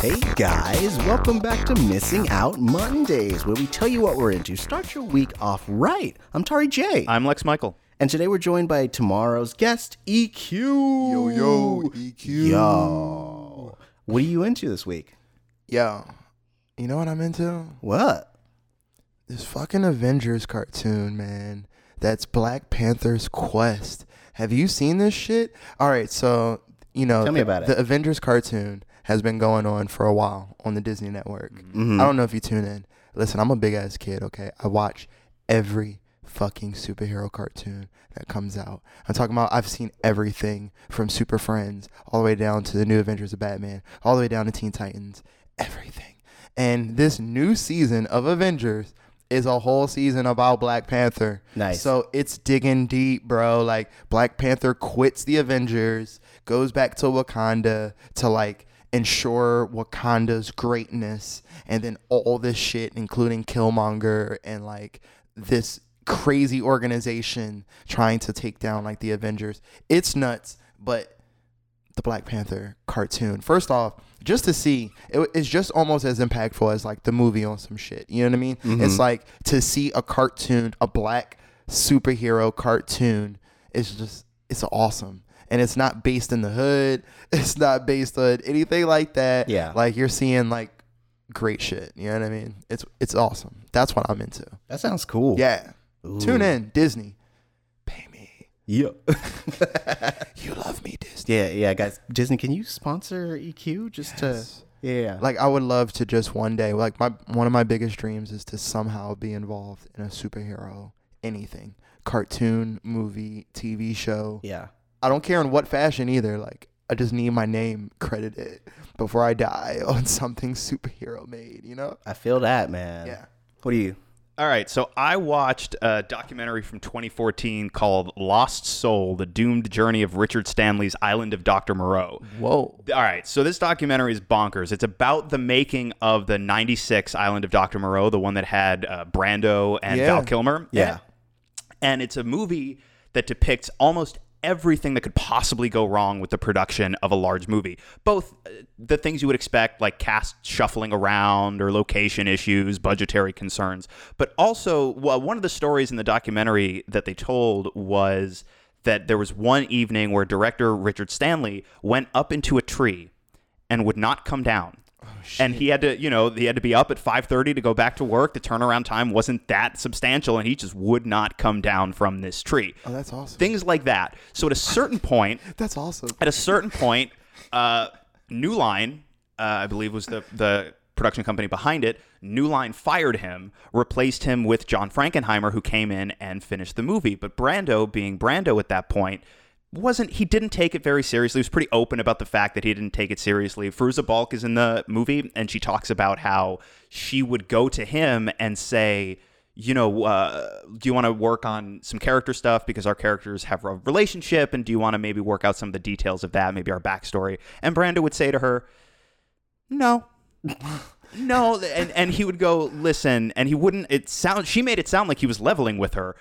Hey guys, welcome back to Missing Out Mondays, where we tell you what we're into. Start your week off right. I'm Tari J. I'm Lex Michael. and today we're joined by tomorrow's guest, EQ. Yo, yo, EQ. Yo. What are you into this week? Yo, you know what I'm into? What? This fucking Avengers cartoon, man. That's Black Panther's quest. Have you seen this shit? All right, so you know, Tell me the, about it. The Avengers cartoon has been going on for a while on the Disney Network. Mm-hmm. I don't know if you tune in. Listen, I'm a big ass kid. Okay, I watch every fucking superhero cartoon that comes out. I'm talking about. I've seen everything from Super Friends all the way down to the New Adventures of Batman, all the way down to Teen Titans. Everything. And this new season of Avengers is a whole season about Black Panther. Nice. So it's digging deep, bro. Like Black Panther quits the Avengers, goes back to Wakanda to like ensure Wakanda's greatness, and then all this shit, including Killmonger and like this crazy organization trying to take down like the Avengers. It's nuts, but the Black Panther cartoon. First off, just to see, it, it's just almost as impactful as like the movie on some shit. You know what I mean? Mm-hmm. It's like to see a cartoon, a black superhero cartoon, is just it's awesome. And it's not based in the hood. It's not based on anything like that. Yeah. Like you're seeing like great shit. You know what I mean? It's it's awesome. That's what I'm into. That sounds cool. Yeah. Tune in, Disney. Pay me. Yeah. You love me, Disney. yeah, yeah, guys. Disney, can you sponsor EQ just Yes. to Yeah. Like I would love to just one day, like my one of my biggest dreams is to somehow be involved in a superhero anything, cartoon, movie, TV show. yeah. I don't care in what fashion either. Like I just need my name credited before I die on something superhero made. You know? I feel that, man. Yeah. What do you? All right, so I watched a documentary from 2014 called Lost Soul: The Doomed Journey of Richard Stanley's Island of Dr. Moreau. Whoa. All right, so this documentary is bonkers. It's about the making of the 96 Island of Dr. Moreau, the one that had uh, Brando and Yeah. Val Kilmer. Yeah. And it's a movie that depicts almost everything that could possibly go wrong with the production of a large movie. Both uh, the things you would expect, like cast shuffling around or location issues, budgetary concerns, but also well, one of the stories in the documentary that they told was that there was one evening where director Richard Stanley went up into a tree and would not come down. And he had to, you know, he had to be up at 5:30 to go back to work. The turnaround time wasn't that substantial and he just would not come down from this tree. Oh, that's awesome. Things like that. So at a certain point, That's awesome. at a certain point, uh, New Line, uh, I believe was the the production company behind it. New Line fired him, replaced him with John Frankenheimer, who came in and finished the movie. But Brando, being Brando at that point, wasn't he didn't take it very seriously. He was pretty open about the fact that he didn't take it seriously. Fairuza Balk is in the movie, and she talks about how she would go to him and say, you know, uh, do you want to work on some character stuff because our characters have a relationship, and do you want to maybe work out some of the details of that, maybe our backstory? And Brando would say to her, no. no and and he would go listen and he wouldn't it sound she made it sound like he was leveling with her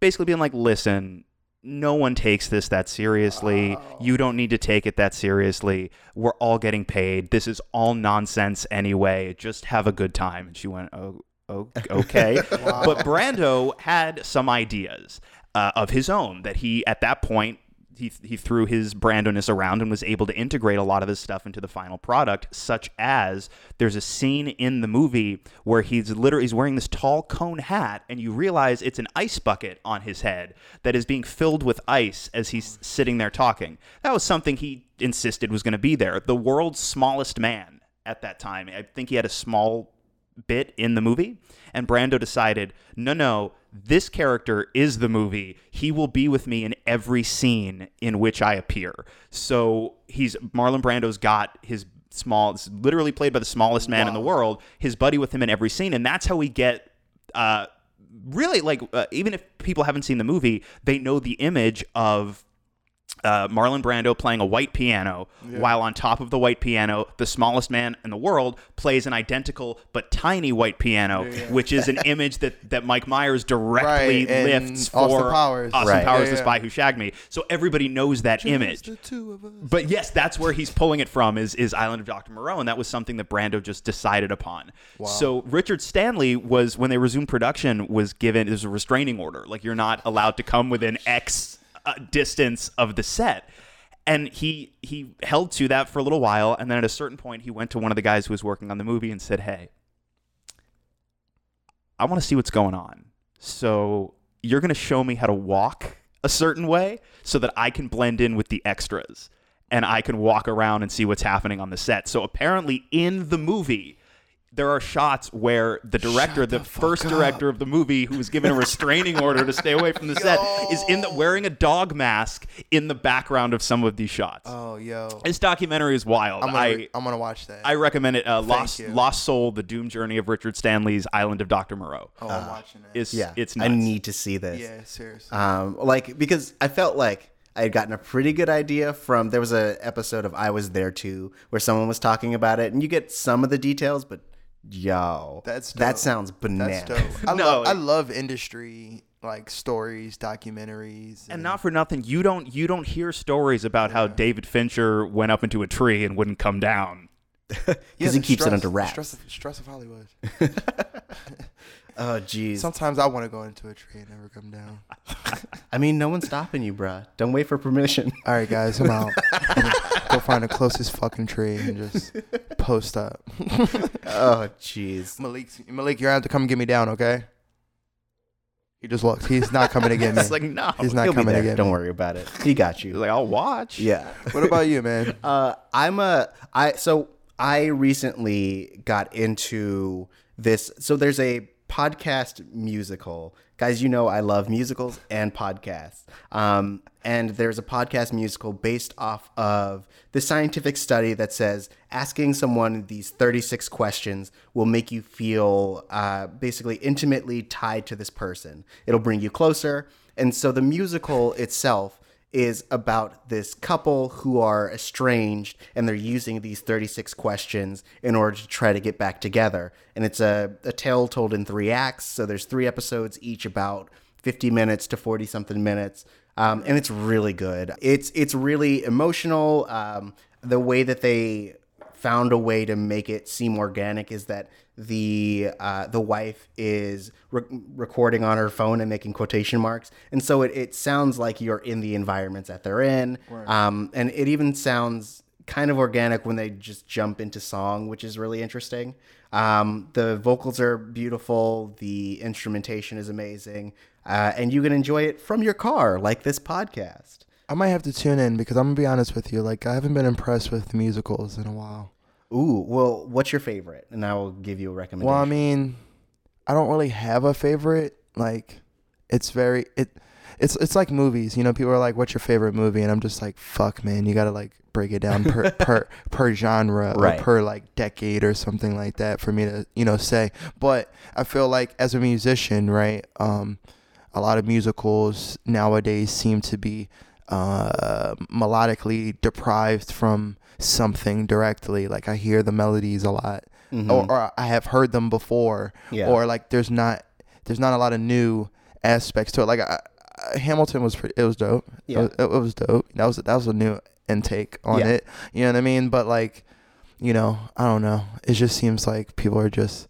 basically being like listen no one takes this that seriously. You don't need to take it that seriously. We're all getting paid. This is all nonsense anyway. Just have a good time. And she went, oh, oh okay. But Brando had some ideas uh, of his own that he, at that point, he, he threw his Brandoness around and was able to integrate a lot of his stuff into the final product, such as there's a scene in the movie where he's literally he's wearing this tall cone hat, and you realize it's an ice bucket on his head that is being filled with ice as he's sitting there talking. That was something he insisted was going to be there. The world's smallest man at that time. I think he had a small bit in the movie. And Brando decided, no, no, this character is the movie. He will be with me in every scene in which I appear. So he's Marlon Brando's got his small, it's literally played by the smallest man in the world, his buddy with him in every scene. And that's how we get. Uh, Really, like, uh, even if people haven't seen the movie, they know the image of uh, Marlon Brando playing a white piano, while on top of the white piano, the smallest man in the world plays an identical but tiny white piano, which is an image that, that Mike Myers directly Right, and lifts Austin for Powers. Austin Right. Powers, Yeah, the spy who shagged me. So everybody knows that image. The two of us. But yes, that's where he's pulling it from is is Island of Dr. Moreau, and that was something that Brando just decided upon. Wow. So Richard Stanley was when they resumed production was given there's a restraining order, like you're not allowed to come within X uh, distance of the set. And he he held to that for a little while, and then at a certain point, he went to one of the guys who was working on the movie and said, "Hey, I want to see what's going on. So you're going to show me how to walk a certain way so that I can blend in with the extras and I can walk around and see what's happening on the set. So apparently in the movie there are shots where the director, the, first director of the movie, who was given a restraining order to stay away from the set, is in the wearing a dog mask in the background of some of these shots. Oh, yo. this documentary is wild. I'm gonna, I, I'm gonna watch that. I recommend it. Uh, Lost you. Lost Soul: The Doom Journey of Richard Stanley's Island of Dr. Moreau. oh, I'm watching it. It's Yeah, it's I need to see this. yeah, seriously. um, like because I felt like I had gotten a pretty good idea from there was a episode of I Was There Too where someone was talking about it, and you get some of the details, but yo, That's that sounds bananas. That's dope. I No, love I love industry like stories, documentaries, And not for nothing, you don't you don't hear stories about how David Fincher went up into a tree and wouldn't come down. Yeah, because he the keeps it under wraps. Stress of, stress of Hollywood. Oh, jeez. Sometimes I want to go into a tree and never come down. I mean, no one's stopping you, bruh. Don't wait for permission. All right, guys, I'm out. I'm go find the closest fucking tree and just post up. oh, jeez. Malik, Malik, you're gonna have to come get me down, okay? He just looked. He's not coming to get me. It's like no, He's not coming there. to get Don't me. worry about it. He got you. like I'll watch. Yeah. What about you, man? Uh, I'm a I so I recently got into this. So there's a podcast musical, guys. You know I love musicals and podcasts. Um, and there's a podcast musical based off of the scientific study that says asking someone these 36 questions will make you feel uh, basically intimately tied to this person. It'll bring you closer. And so the musical itself is about this couple who are estranged and they're using these 36 questions in order to try to get back together. And it's a, a tale told in three acts. So there's three episodes, each about 50 minutes to 40 something minutes. Um, and it's really good. It's it's really emotional. Um, the way that they found a way to make it seem organic is that the uh, the wife is re- recording on her phone and making quotation marks, and so it, it sounds like you're in the environments that they're in, um, and it even sounds kind of organic when they just jump into song, which is really interesting. Um, the vocals are beautiful, the instrumentation is amazing, uh, and you can enjoy it from your car, like this podcast. I might have to tune in because I'm gonna be honest with you. Like I haven't been impressed with musicals in a while. Ooh, well, what's your favorite? And I will give you a recommendation. Well, I mean, I don't really have a favorite. Like, it's very it. It's it's like movies. You know, people are like, "What's your favorite movie?" And I'm just like, "Fuck, man, you gotta like break it down per per per genre Right. or per like decade or something like that for me to you know say." But I feel like as a musician, right? Um, a lot of musicals nowadays seem to be uh, melodically deprived from something directly. Like I hear the melodies a lot, or, or I have heard them before, Mm-hmm. Yeah. or like there's not there's not a lot of new aspects to it. Like I, I, Hamilton was pretty, it was dope. Yeah. it was, it was dope. That was that was a new intake on Yeah. it. You know what I mean? But like, you know, I don't know. It just seems like people are just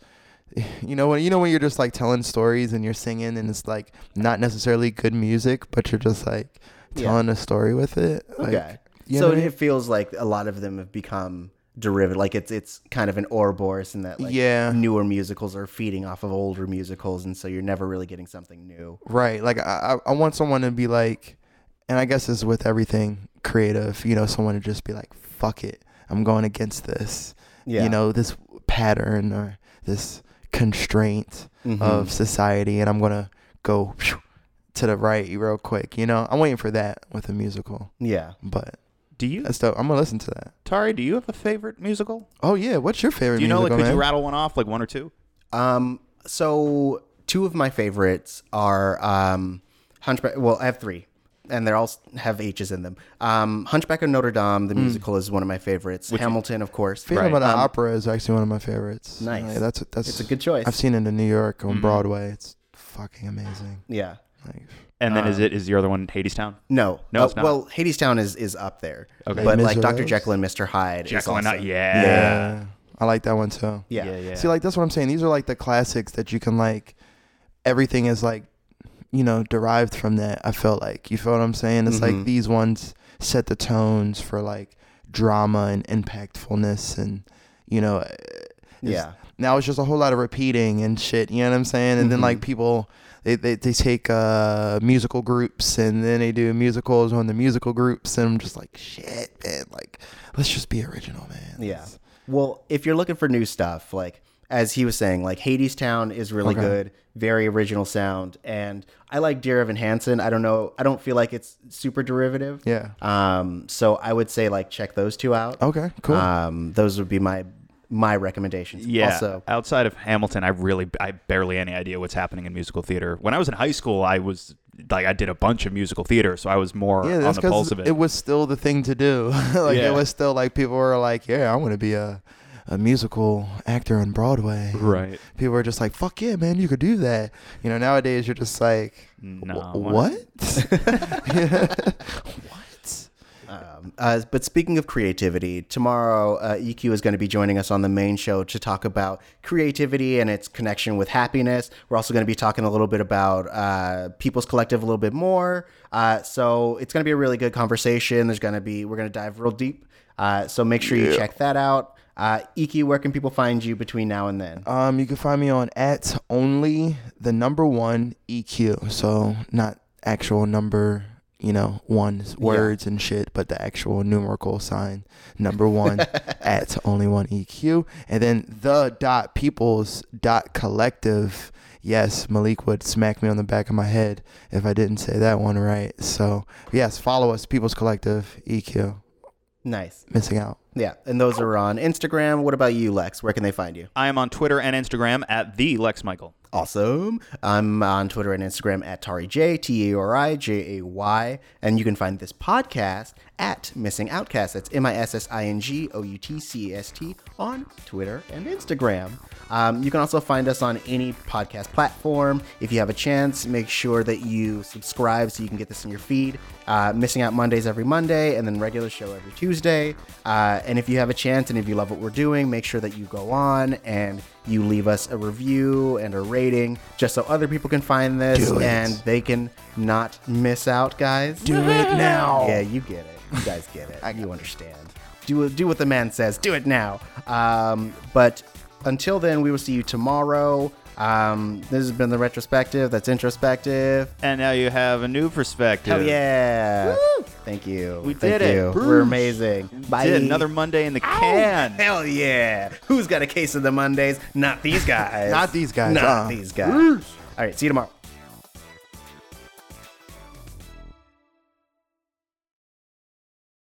you know when you know when you're just like telling stories and you're singing and it's like not necessarily good music, but you're just like Yeah. telling a story with it. Like, Okay. so know it feels like a lot of them have become derivative. Like it's it's kind of an Ouroboros in that like Yeah. newer musicals are feeding off of older musicals, and so you're never really getting something new. Right. Like I, I want someone to be like, and I guess is with everything creative. You know, someone to just be like, "Fuck it, I'm going against this." Yeah. You know, this pattern or this constraint Mhm. of society, and I'm gonna go to the right real quick. You know, I'm waiting for that with a musical. Yeah. But Do you, that's dope. I'm gonna listen to that. Tari? Do you have a favorite musical? Oh yeah, what's your favorite? Do you know? Like, musical, could man? you rattle one off, like one or two? Um. So two of my favorites are um, Hunchback. Well, I have three. and they all have H's in them. Um, Hunchback of Notre Dame, the musical, is one of my favorites. Hamilton, of course. Phantom Right. of the Um, Opera is actually one of my favorites. Nice. Like, that's that's It's a good choice. I've seen it in New York Mm-hmm. on Broadway. It's fucking amazing. Yeah. Like, And then is Um, it is your other one Hadestown? No, No, Uh, it's not. Well, Hadestown is is up there. Okay. but like Dr. Miserables? Jekyll and Mr. Hyde. is Jekyll and also, Hyde, yeah. yeah, I like that one too. yeah, yeah, yeah. See, like that's what I'm saying. These are like the classics that you can like. Everything is like, you know, derived from that. I feel like you feel what I'm saying. It's Mhm. like these ones set the tones for like drama and impactfulness, and you know, uh, yeah. Now it's just a whole lot of repeating and shit. You know what I'm saying? And then Mhm. like people. They, they, they take uh, musical groups and then they do musicals on the musical groups and I'm just like shit man like let's just be original man Yeah. Well, if you're looking for new stuff, like as he was saying, like Hadestown is really Okay. good, very original sound, and I like Dear Evan Hansen. I don't know, I don't feel like it's super derivative. yeah Um, so I would say like check those two out. okay cool Um, those would be my my recommendations. Yeah. Also, outside of Hamilton, I really, I barely any idea what's happening in musical theater. When I was in high school, I was like, I did a bunch of musical theater, so I was more Yeah, on the pulse of it. it. was still the thing to do. like Yeah. it was still like people were like, "Yeah, I want to be a a musical actor on Broadway." right. People were just like, "Fuck yeah, man, you could do that." You know, nowadays you're just like, No. What? Uh, but speaking of creativity, tomorrow uh, EQ is going to be joining us on the main show to talk about creativity and its connection with happiness. We're also going to be talking a little bit about uh, People's Collective a little bit more. Uh, so it's going to be a really good conversation. There's going to be we're going to dive real deep. Uh, so make sure you check that out. Uh, EQ, where can people find you between now and then? Um, you can find me on at only the number one EQ. So not actual number, you know, one words and shit, but the actual numerical sign number one at only one EQ, and then the dot peoples dot collective. Yes, Malik would smack me on the back of my head if I didn't say that one right. So yes, follow us, People's Collective EQ. Nice. Missing out. Yeah, and those are on Instagram. What about you, Lex? Where can they find you? I am on Twitter and Instagram at the Lex Michael. Awesome. I'm on Twitter and Instagram at Tari J, T A R I J A Y. And you can find this podcast at Missing Outcast. That's M I S S I N G O U T C S T on Twitter and Instagram. Um, you can also find us on any podcast platform. If you have a chance, make sure that you subscribe so you can get this in your feed. Uh, missing out Mondays every Monday, and then regular show every Tuesday. Uh, and if you have a chance and if you love what we're doing, make sure that you go on and you leave us a review and a rating just so other people can find this Do it. and they can not miss out, guys. Do it now. Yeah, you get it. You guys get it. you understand. Do do what the man says. Do it now. Um, but until then, we will see you tomorrow. Um, this has been the retrospective. That's introspective. And now you have a new perspective. Hell yeah! Thank you. We Thank did it. Bruce. We're amazing. Bye. Did another Monday in the can. Hell yeah! Who's got a case of the Mondays? Not these guys. Not these guys, Not uh. these guys. All right. See you tomorrow.